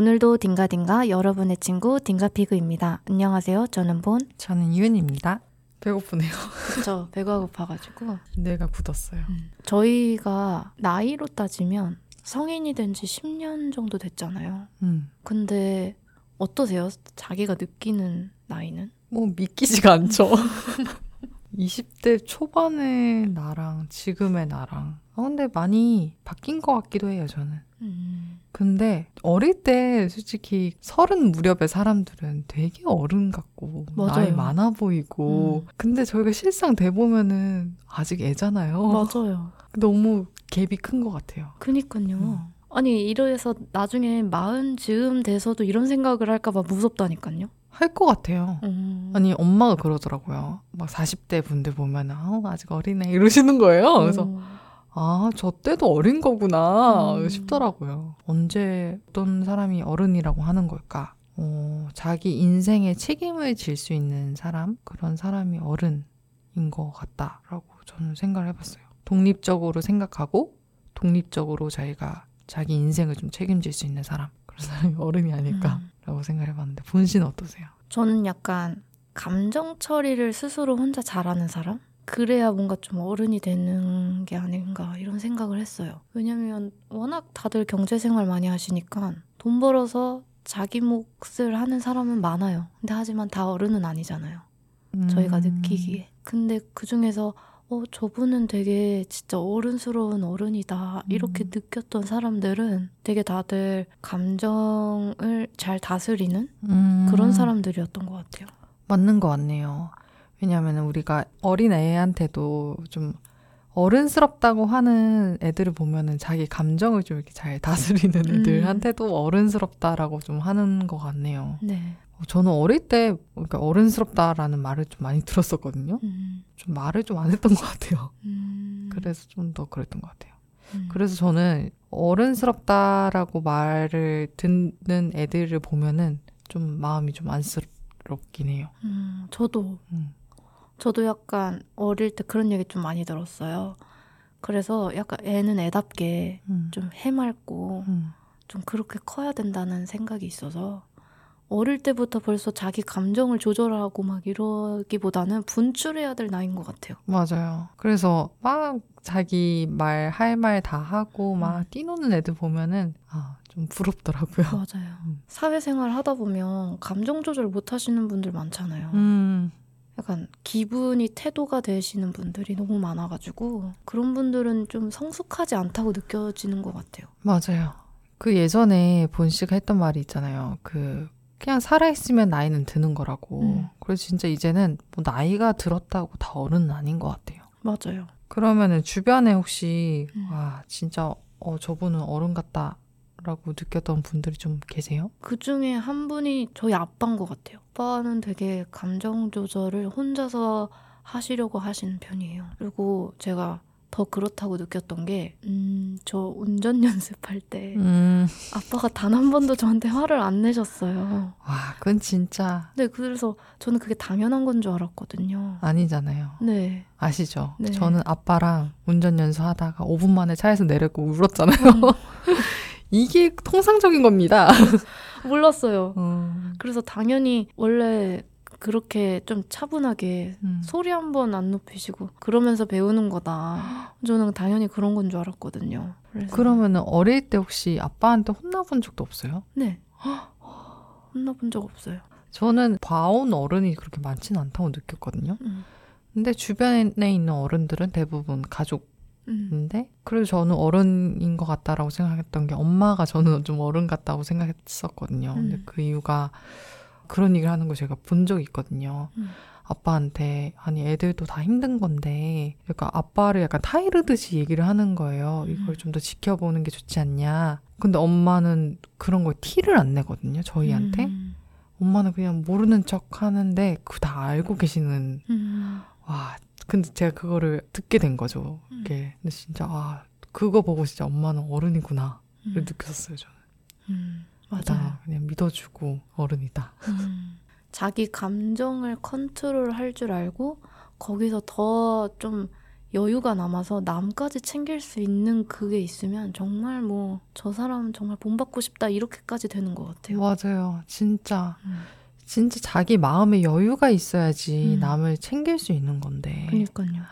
오늘도 딩가딩가 여러분의 친구 딩가피그입니다. 안녕하세요. 저는 본. 저는 이은입니다. 배고프네요. 그쵸. 배가 고파가지고. 뇌가 굳었어요. 음. 저희가 나이로 따지면 성인이 된 지 10년 정도 됐잖아요. 음. 근데 어떠세요? 자기가 느끼는 나이는? 뭐 믿기지가 않죠. 20대 초반의 나랑 지금의 나랑. 아, 근데 많이 바뀐 것 같기도 해요, 저는. 음. 근데 어릴 때 솔직히 서른 무렵의 사람들은 되게 어른 같고 맞아요. 나이 많아 보이고 음. 근데 저희가 실상 돼 보면은 아직 애잖아요. 맞아요. 너무 갭이 큰 것 같아요. 그니까요. 음. 아니 이래서 나중에 마흔 즈음 돼서도 이런 생각을 할까봐 무섭다니까요. 할 것 같아요. 음. 아니 엄마가 그러더라고요. 막 40대 분들 보면 아 아직 어리네 이러시는 거예요. 그래서 어. 아 저 때도 어린 거구나 음. 싶더라고요. 언제 어떤 사람이 어른이라고 하는 걸까? 어, 자기 인생에 책임을 질 수 있는 사람 그런 사람이 어른인 것 같다라고 저는 생각을 해봤어요. 독립적으로 생각하고 독립적으로 자기가 자기 인생을 좀 책임질 수 있는 사람 그런 사람이 어른이 아닐까라고 음. 생각을 해봤는데 본 씨는 어떠세요? 저는 약간 감정 처리를 스스로 혼자 잘하는 사람? 그래야 뭔가 좀 어른이 되는 게 아닌가 이런 생각을 했어요. 왜냐면 워낙 다들 경제 생활 많이 하시니까 돈 벌어서 자기 몫을 하는 사람은 많아요. 근데 하지만 다 어른은 아니잖아요. 저희가 음. 느끼기에. 근데 그 중에서 어, 저분은 되게 진짜 어른스러운 어른이다. 이렇게 음. 느꼈던 사람들은 되게 다들 감정을 잘 다스리는 음. 그런 사람들이었던 것 같아요. 맞는 것 같네요. 왜냐하면 우리가 어린 애한테도 좀 어른스럽다고 하는 애들을 보면은 자기 감정을 좀 이렇게 잘 다스리는 음. 애들한테도 어른스럽다라고 좀 하는 것 같네요. 네. 어, 저는 어릴 때 그러니까 어른스럽다라는 말을 좀 많이 들었었거든요. 음, 좀 말을 좀 안 했던 것 같아요. 음, 그래서 좀 더 그랬던 것 같아요. 음. 그래서 저는 어른스럽다라고 말을 듣는 애들을 보면은 좀 마음이 좀 안쓰럽긴 해요. 음, 저도 음. 저도 약간 어릴 때 그런 얘기 좀 많이 들었어요. 그래서 약간 애는 애답게 음. 좀 해맑고 음. 좀 그렇게 커야 된다는 생각이 있어서 어릴 때부터 벌써 자기 감정을 조절하고 막 이러기보다는 분출해야 될 나이인 것 같아요. 맞아요. 그래서 막 자기 말 할 말 다 하고 음. 막 뛰노는 애들 보면은 아, 좀 부럽더라고요. 맞아요. 음. 사회생활 하다 보면 감정 조절 못 하시는 분들 많잖아요. 음, 약간 기분이 태도가 되시는 분들이 너무 많아가지고 그런 분들은 좀 성숙하지 않다고 느껴지는 것 같아요. 맞아요. 그 예전에 본 씨가 했던 말이 있잖아요. 그 그냥 살아있으면 나이는 드는 거라고. 음. 그래서 진짜 이제는 뭐 나이가 들었다고 다 어른은 아닌 것 같아요. 맞아요. 그러면은 주변에 혹시 음. 와 진짜 어 저분은 어른 같다 라고 느꼈던 분들이 좀 계세요? 그 중에 한 분이 저희 아빠인 것 같아요. 아빠는 되게 감정 조절을 혼자서 하시려고 하시는 편이에요. 그리고 제가 더 그렇다고 느꼈던 게, 음, 저 운전 연습할 때 음, 아빠가 단 한 번도 저한테 화를 안 내셨어요. 와 그건 진짜 네, 그래서 저는 그게 당연한 건 줄 알았거든요. 아니잖아요. 네. 아시죠? 네. 저는 아빠랑 운전 연수하다가 5분 만에 차에서 내렸고 울었잖아요. 이게 통상적인 겁니다. 몰랐어요. 어, 그래서 당연히 원래 그렇게 좀 차분하게 음. 소리 한 번 안 높이시고 그러면서 배우는 거다. 저는 당연히 그런 건 줄 알았거든요. 그러면은 어릴 때 혹시 아빠한테 혼나본 적도 없어요? 네. 혼나본 적 없어요. 저는 봐온 어른이 그렇게 많지는 않다고 느꼈거든요. 음. 근데 주변에 있는 어른들은 대부분 가족 인데 음. 그래도 저는 어른인 것 같다라고 생각했던 게 엄마가 저는 좀 어른 같다고 생각했었거든요. 근데 음. 그 이유가 그런 얘기를 하는 걸 제가 본 적이 있거든요. 음. 아빠한테 아니 애들도 다 힘든 건데 그러니까 아빠를 약간 타이르듯이 얘기를 하는 거예요. 이걸 음. 좀더 지켜보는 게 좋지 않냐. 근데 엄마는 그런 걸 티를 안 내거든요. 저희한테. 음. 엄마는 그냥 모르는 척 하는데 그 다 알고 계시는 음. 와 근데 제가 그거를 듣게 된 거죠. 음. 이게 근데 진짜 아 그거 보고 진짜 엄마는 어른이구나 를 음. 느꼈었어요 저는. 음. 맞아요. 나 그냥 믿어주고 어른이다. 음. 자기 감정을 컨트롤 할 줄 알고 거기서 더 좀 여유가 남아서 남까지 챙길 수 있는 그게 있으면 정말 뭐 저 사람은 정말 본받고 싶다 이렇게까지 되는 것 같아요. 맞아요. 진짜. 음. 진짜 자기 마음에 여유가 있어야지 음. 남을 챙길 수 있는 건데. 그러니까요.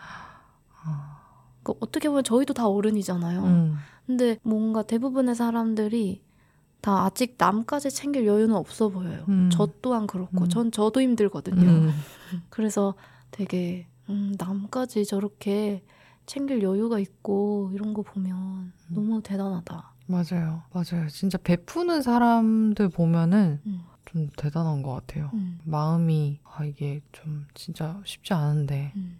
아, 그 어떻게 보면 저희도 다 어른이잖아요. 음. 근데 뭔가 대부분의 사람들이 다 아직 남까지 챙길 여유는 없어 보여요. 음. 저 또한 그렇고, 음. 전 저도 힘들거든요. 음. 그래서 되게 음, 남까지 저렇게 챙길 여유가 있고 이런 거 보면 너무 대단하다. 맞아요. 맞아요. 진짜 베푸는 사람들 보면은 음. 좀 대단한 것 같아요. 음, 마음이, 아, 이게 좀 진짜 쉽지 않은데. 음.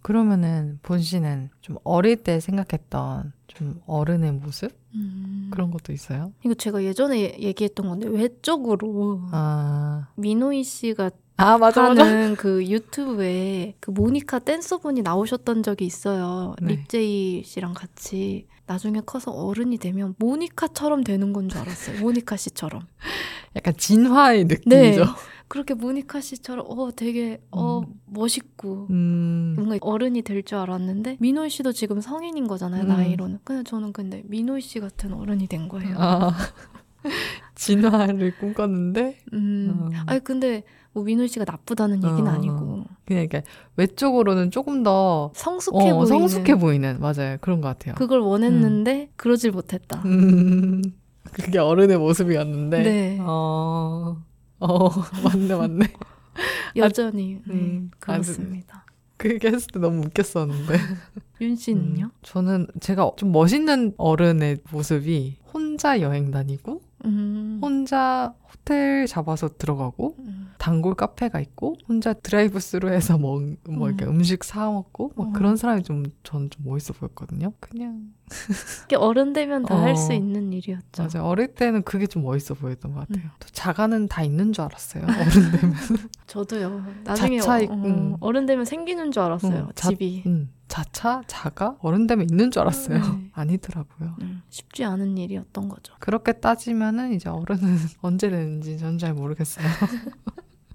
그러면은 본 씨는 좀 어릴 때 생각했던 좀 어른의 모습? 음. 그런 것도 있어요? 이거 제가 예전에 얘기했던 건데 외적으로 아, 민호이 씨가 아 맞아 맞아. 하는 그 유튜브에 그 모니카 댄서분이 나오셨던 적이 있어요. 네. 립제이 씨랑 같이 나중에 커서 어른이 되면 모니카처럼 되는 건 줄 알았어요. 모니카 씨처럼. 약간 진화의 네. 느낌이죠. 그렇게 모니카 씨처럼 어 되게 어 음. 멋있고 음, 뭔가 어른이 될 줄 알았는데 민호이 씨도 지금 성인인 거잖아요 음. 나이로는. 근데 저는 근데 민호이 씨 같은 어른이 된 거예요. 아, 진화를 꿈꿨는데 음. 어. 아니 근데 뭐 민호이 씨가 나쁘다는 얘기는 어. 아니고 그냥 이렇게 외적으로는 조금 더 성숙해 어, 보이는 성숙해 보이는 맞아요 그런 것 같아요. 그걸 원했는데 그러질 못했다. 음, 그게 어른의 모습이었는데. 네. 어, 어 맞네 맞네. 여전히 네, 음, 그렇습니다. 그 얘기 했을 때 너무 웃겼었는데. 윤 씨는요? 음, 저는 제가 좀 멋있는 어른의 모습이 혼자 여행 다니고 음. 혼자 호텔 잡아서 들어가고 음. 단골 카페가 있고 혼자 드라이브 스루해서 뭐, 뭐 이렇게 음. 음식 사 먹고 막 어. 그런 사람이 좀 저는 좀 멋있어 보였거든요. 그냥 이게 어른 되면 다할 어. 수 있는 일이었죠. 맞아요. 어릴 때는 그게 좀 멋있어 보였던 것 같아요. 음. 또 자가는 다 있는 줄 알았어요. 어른 되면. 저도요. 나중에 자차 어, 있- 어, 음. 어른 되면 생기는 줄 알았어요. 음, 자- 집이. 음, 자차, 자가 어른 되면 있는 줄 알았어요. 네. 아니더라고요. 음, 쉽지 않은 일이었던 거죠. 그렇게 따지면은 이제 어른은 언제 되는지 전 잘 모르겠어요.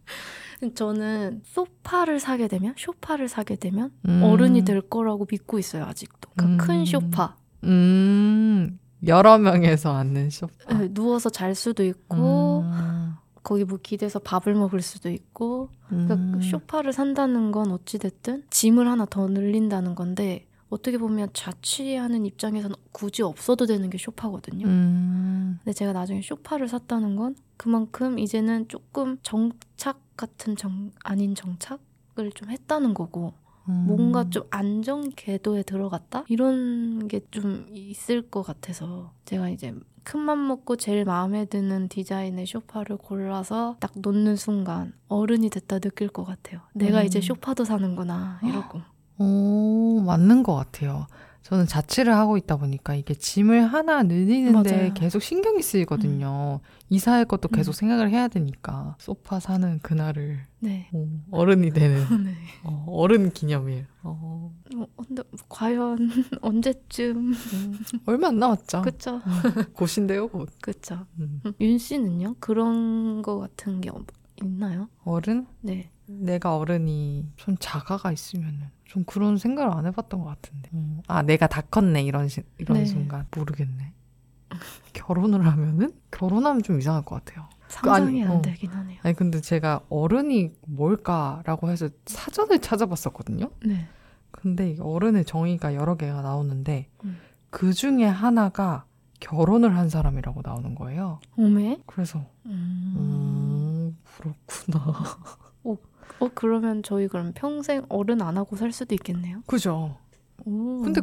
저는 소파를 사게 되면 쇼파를 사게 되면 음. 어른이 될 거라고 믿고 있어요. 아직도. 그 음. 큰 쇼파. 음, 여러 명에서 앉는 소파. 네, 누워서 잘 수도 있고 음, 거기 뭐 기대서 밥을 먹을 수도 있고 음. 그러니까 쇼파를 산다는 건 어찌됐든 짐을 하나 더 늘린다는 건데 어떻게 보면 자취하는 입장에서는 굳이 없어도 되는 게 쇼파거든요. 음, 근데 제가 나중에 쇼파를 샀다는 건 그만큼 이제는 조금 정착 같은 정 아닌 정착을 좀 했다는 거고 음. 뭔가 좀 안정 궤도에 들어갔다 이런 게 좀 있을 것 같아서 제가 이제 큰맘 먹고 제일 마음에 드는 디자인의 쇼파를 골라서 딱 놓는 순간 어른이 됐다 느낄 것 같아요. 내가 음. 이제 쇼파도 사는구나 이러고. 오, 맞는 것 같아요. 저는 자취를 하고 있다 보니까 이게 짐을 하나 늘리는데 맞아요. 계속 신경이 쓰이거든요. 이사할 것도 계속 음. 생각을 해야 되니까. 소파 사는 그날을 네. 어, 어른이 되는 네. 어, 어른 기념일. 어, 어, 근데 과연 언제쯤 얼마 안 남았죠. 그쵸 곧인데요, 곧. 그쵸. 음. 윤 씨는요 그런 거 같은 게 없- 있나요? 어른? 네. 내가 어른이 좀 자가가 있으면은 좀 그런 생각을 안 해봤던 것 같은데. 어, 아, 내가 다 컸네 이런 시, 이런 네. 순간 모르겠네. 결혼을 하면은 결혼하면 좀 이상할 것 같아요. 상상이 아니, 안 어. 되긴 하네요. 아니 근데 제가 어른이 뭘까라고 해서 사전을 찾아봤었거든요. 네. 근데 이 어른의 정의가 여러 개가 나오는데 음. 그 중에 하나가 결혼을 한 사람이라고 나오는 거예요. 오메? 그래서 음. 음 그렇구나. 어 그러면 저희 그럼 평생 어른 안 하고 살 수도 있겠네요. 그죠. 오. 근데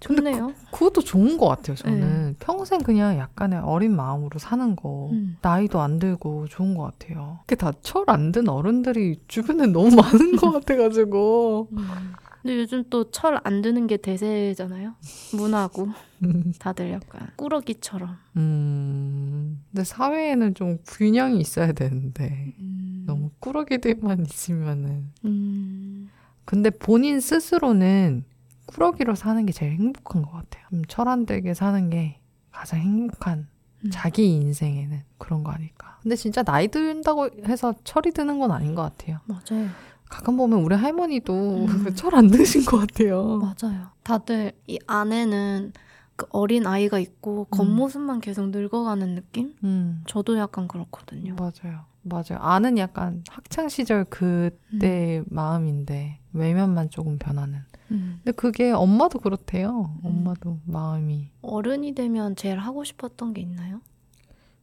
좋네요. 그것도 좋은 것 같아요. 저는 평생 그냥 약간의 어린 마음으로 사는 거 음. 나이도 안 들고 좋은 것 같아요. 그게 다 철 안 든 어른들이 주변에 너무 많은 것 같아가지고. 음. 근데 요즘 또 철 안 드는 게 대세잖아요. 문화고 다들 약간 꾸러기처럼. 음, 근데 사회에는 좀 균형이 있어야 되는데 음. 너무 꾸러기들만 있으면은. 음. 근데 본인 스스로는 꾸러기로 사는 게 제일 행복한 것 같아요. 좀 철안 들게 사는 게 가장 행복한 음. 자기 인생에는 그런 거 아닐까. 근데 진짜 나이 든다고 해서 철이 드는 건 아닌 것 같아요. 맞아요. 가끔 보면 우리 할머니도 음. 철안 드신 것 같아요. 맞아요. 다들 이 안에는 그 어린 아이가 있고 겉모습만 계속 늙어가는 느낌? 음, 저도 약간 그렇거든요. 맞아요. 맞아요. 아는 약간 학창 시절 그때 마음인데 외면만 조금 변하는. 음. 근데 그게 엄마도 그렇대요. 음. 엄마도 마음이. 어른이 되면 제일 하고 싶었던 게 있나요?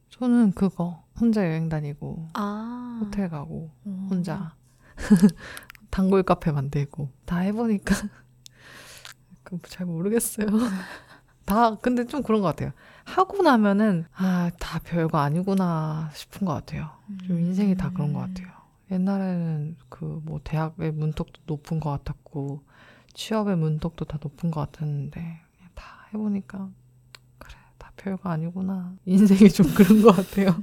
저는 그거 혼자 여행 다니고 아. 호텔 가고 어. 혼자 단골 카페 만들고 다 해보니까 그잘 모르겠어요. 다 근데 좀 그런 것 같아요. 하고 나면은 아 다 별거 아니구나 싶은 것 같아요. 좀 인생이 다 그런 것 같아요. 옛날에는 그 뭐 대학의 문턱도 높은 것 같았고 취업의 문턱도 다 높은 것 같았는데 다 해보니까 그래 다 별거 아니구나 인생이 좀 그런 것 같아요.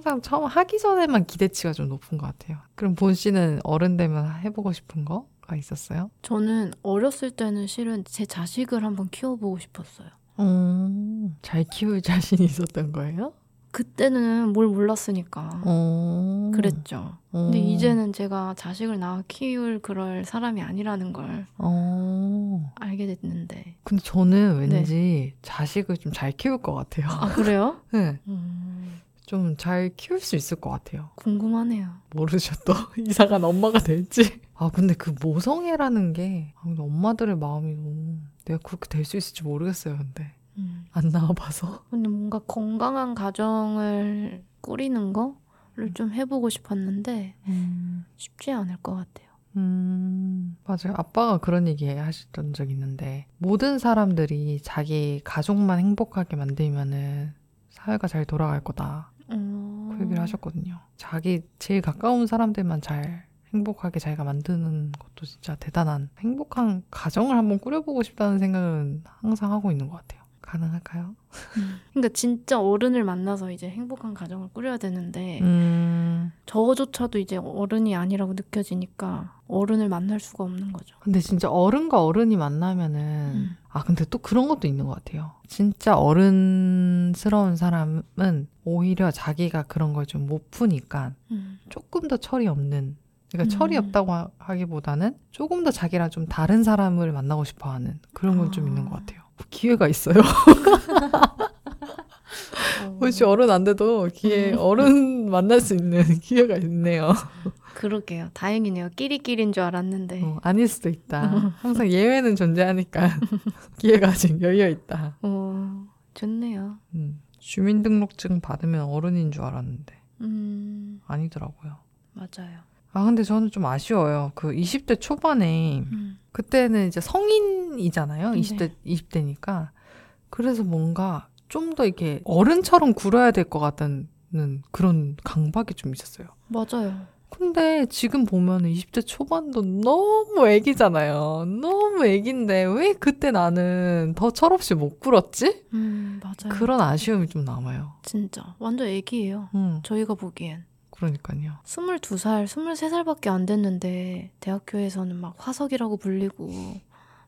항상 처음 하기 전에만 기대치가 좀 높은 것 같아요. 그럼 본 씨는 어른 되면 해보고 싶은 거가 있었어요? 저는 어렸을 때는 실은 제 자식을 한번 키워보고 싶었어요. 음, 잘 키울 자신이 있었던 거예요? 그때는 뭘 몰랐으니까 어, 그랬죠. 어. 근데 이제는 제가 자식을 낳아 키울 그럴 사람이 아니라는 걸 어. 알게 됐는데. 근데 저는 왠지 자식을 좀 잘 키울 것 같아요. 아 그래요? 네. 음, 좀 잘 키울 수 있을 것 같아요. 궁금하네요. 모르죠, 또. 이사간 엄마가 될지. 아, 근데 그 모성애라는 게, 아, 엄마들의 마음이 너무, 내가 그렇게 될 수 있을지 모르겠어요, 근데. 음. 안 나와봐서. 근데 뭔가 건강한 가정을 꾸리는 거를 좀 해보고 싶었는데 음, 쉽지 않을 것 같아요. 음, 맞아요. 아빠가 그런 얘기 하셨던 적 있는데, 모든 사람들이 자기 가족만 행복하게 만들면은 사회가 잘 돌아갈 거다. 어... 그 얘기를 하셨거든요. 자기 제일 가까운 사람들만 잘 행복하게 자기가 만드는 것도 진짜 대단한 행복한 가정을 한번 꾸려보고 싶다는 생각은 항상 하고 있는 것 같아요. 가능할까요? 그러니까 진짜 어른을 만나서 이제 행복한 가정을 꾸려야 되는데 음, 저조차도 이제 어른이 아니라고 느껴지니까 어른을 만날 수가 없는 거죠. 근데 진짜 어른과 어른이 만나면은 음. 아 근데 또 그런 것도 있는 것 같아요. 진짜 어른스러운 사람은 오히려 자기가 그런 걸 좀 못 푸니까 음. 조금 더 철이 없는 그러니까 음. 철이 없다고 하- 하기보다는 조금 더 자기랑 좀 다른 사람을 만나고 싶어 하는 그런 건좀 아. 있는 것 같아요. 기회가 있어요. 어, 혹시 어른 안 돼도 기회, 음. 어른 만날 수 있는 기회가 있네요. 그러게요. 다행이네요. 끼리끼리인 줄 알았는데. 어, 아닐 수도 있다. 항상 예외는 존재하니까 기회가 아직 열려 있다. 어, 좋네요. 음, 주민등록증 받으면 어른인 줄 알았는데 음, 아니더라고요. 맞아요. 아 근데 저는 좀 아쉬워요. 그 20대 초반에 음. 그때는 이제 성인이잖아요. 네. 20대 20대니까 그래서 뭔가 좀 더 이렇게 어른처럼 굴어야 될 것 같다는 그런 강박이 좀 있었어요. 맞아요. 근데 지금 보면 20대 초반도 너무 애기잖아요. 너무 애기인데 왜 그때 나는 더 철없이 못 굴었지? 음, 맞아요. 그런 아쉬움이 좀 남아요. 진짜 완전 애기예요. 음, 저희가 보기엔. 그러니까요. 22살, 23살밖에 안 됐는데 대학교에서는 막 화석이라고 불리고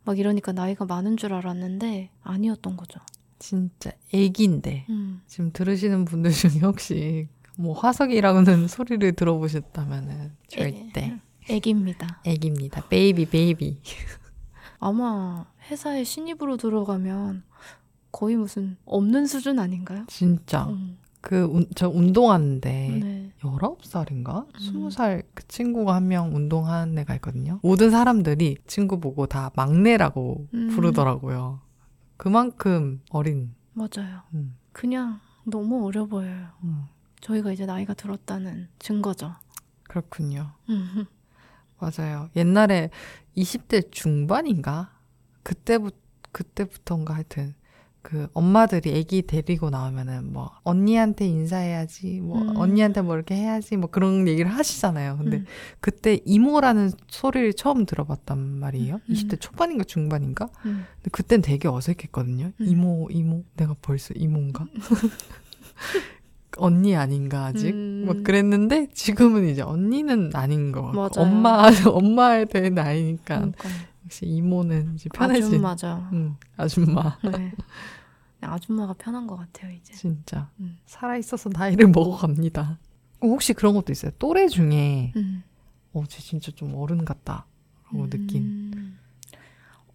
막 이러니까 나이가 많은 줄 알았는데 아니었던 거죠. 진짜 애기인데 음. 지금 들으시는 분들 중에 혹시 뭐 화석이라고는 소리를 들어보셨다면은 절대 애기입니다. 애기입니다. baby baby. 아마 회사에 신입으로 들어가면 거의 무슨 없는 수준 아닌가요? 진짜 음. 그저 운동하는데 네. 19살인가? 음. 20살 그 친구가 한 명 운동하는 애가 있거든요. 모든 사람들이 친구 보고 다 막내라고 음. 부르더라고요. 그만큼 어린. 맞아요. 음, 그냥 너무 어려 보여요. 음, 저희가 이제 나이가 들었다는 증거죠. 그렇군요. 음. 맞아요. 옛날에 20대 중반인가? 그때부, 그때부터인가 하여튼. 그 엄마들이 아기 데리고 나오면은 뭐 언니한테 인사해야지 뭐 음. 언니한테 뭐 이렇게 해야지 뭐 그런 얘기를 하시잖아요. 근데 음. 그때 이모라는 소리를 처음 들어봤단 말이에요. 음. 20대 초반인가 중반인가? 음. 근데 그땐 되게 어색했거든요. 음. 이모, 이모. 내가 벌써 이모인가? 언니 아닌가 아직? 음. 뭐 그랬는데 지금은 이제 언니는 아닌 것 같고. 엄마 엄마에 대한 나이니까 그러니까 역시 이모는 이제 편해진 아줌마죠. 응, 아줌마 네. 아줌마가 편한 것 같아요 이제. 진짜 음. 살아 있어서 나이를 먹어갑니다. 어, 혹시 그런 것도 있어요? 또래 중에 음. 어, 쟤 진짜 좀 어른 같다라고 느낀. 음,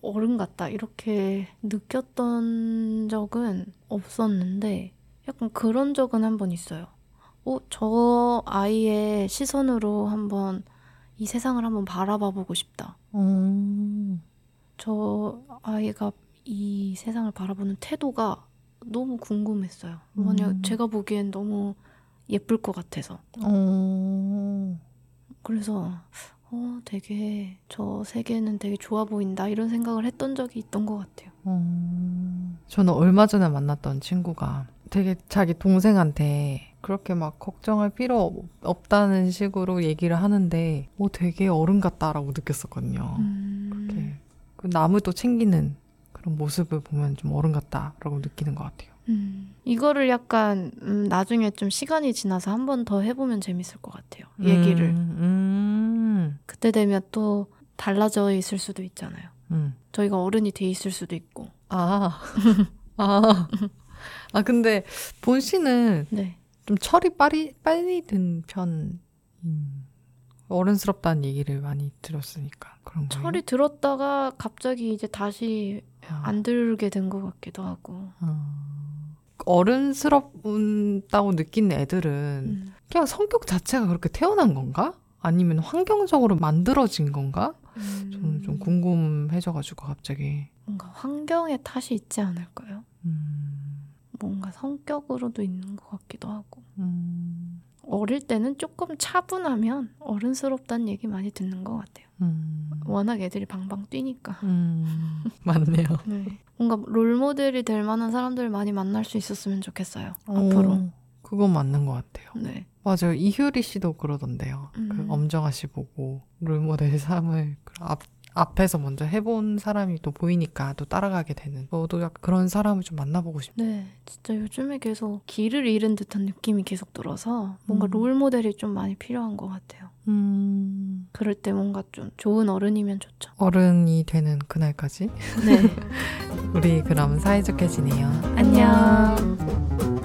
어른 같다 이렇게 느꼈던 적은 없었는데 약간 그런 적은 한 번 있어요. 어, 저 아이의 시선으로 한번 이 세상을 한번 바라봐 보고 싶다. 어, 저 아이가 이 세상을 바라보는 태도가 너무 궁금했어요. 만약 음. 제가 보기엔 너무 예쁠 것 같아서. 어, 그래서 어, 되게 저 세계는 되게 좋아 보인다 이런 생각을 했던 적이 있던 것 같아요. 어. 저는 얼마 전에 만났던 친구가 되게 자기 동생한테 그렇게 막 걱정할 필요 없다는 식으로 얘기를 하는데, 어, 되게 어른 같다라고 느꼈었거든요. 음, 이렇게 그또 챙기는 그런 모습을 보면 좀 어른 같다라고 느끼는 것 같아요. 음, 이거를 약간 음, 나중에 좀 시간이 지나서 한 번 더 해보면 재밌을 것 같아요. 얘기를 음, 음, 그때 되면 또 달라져 있을 수도 있잖아요. 음. 저희가 어른이 돼 있을 수도 있고. 아, 아, 아, 근데 본 씨는 네. 좀 철이 빨리, 빨리 든 편, 음, 어른스럽다는 얘기를 많이 들었으니까 그런 거예요. 철이 들었다가 갑자기 이제 다시 아, 안 들게 된 것 같기도 하고. 아. 어른스럽다고 느낀 애들은 음. 그냥 성격 자체가 그렇게 태어난 건가? 아니면 환경적으로 만들어진 건가? 저는 좀 음, 궁금해져가지고 갑자기. 뭔가 환경의 탓이 있지 않을까요? 음, 뭔가 성격으로도 있는 것 같기도 하고. 음, 어릴 때는 조금 차분하면 어른스럽다는 얘기 많이 듣는 것 같아요. 음, 워낙 애들이 방방 뛰니까. 음, 맞네요. 네. 뭔가 롤모델이 될 만한 사람들 많이 만날 수 있었으면 좋겠어요. 앞으로. 어, 그건 맞는 것 같아요. 네. 맞아요. 이효리 씨도 그러던데요. 그 음. 엄정아 씨 보고 롤모델 삶을 그 앞, 앞에서 먼저 해본 사람이 또 보이니까 또 따라가게 되는. 저도 약간 그런 사람을 좀 만나보고 싶어요. 네. 진짜 요즘에 계속 길을 잃은 듯한 느낌이 계속 들어서 뭔가 음. 롤 모델이 좀 많이 필요한 것 같아요. 음, 그럴 때 뭔가 좀 좋은 어른이면 좋죠. 어른이 되는 그날까지 네. 우리 그럼 사이좋게 지내요. 안녕.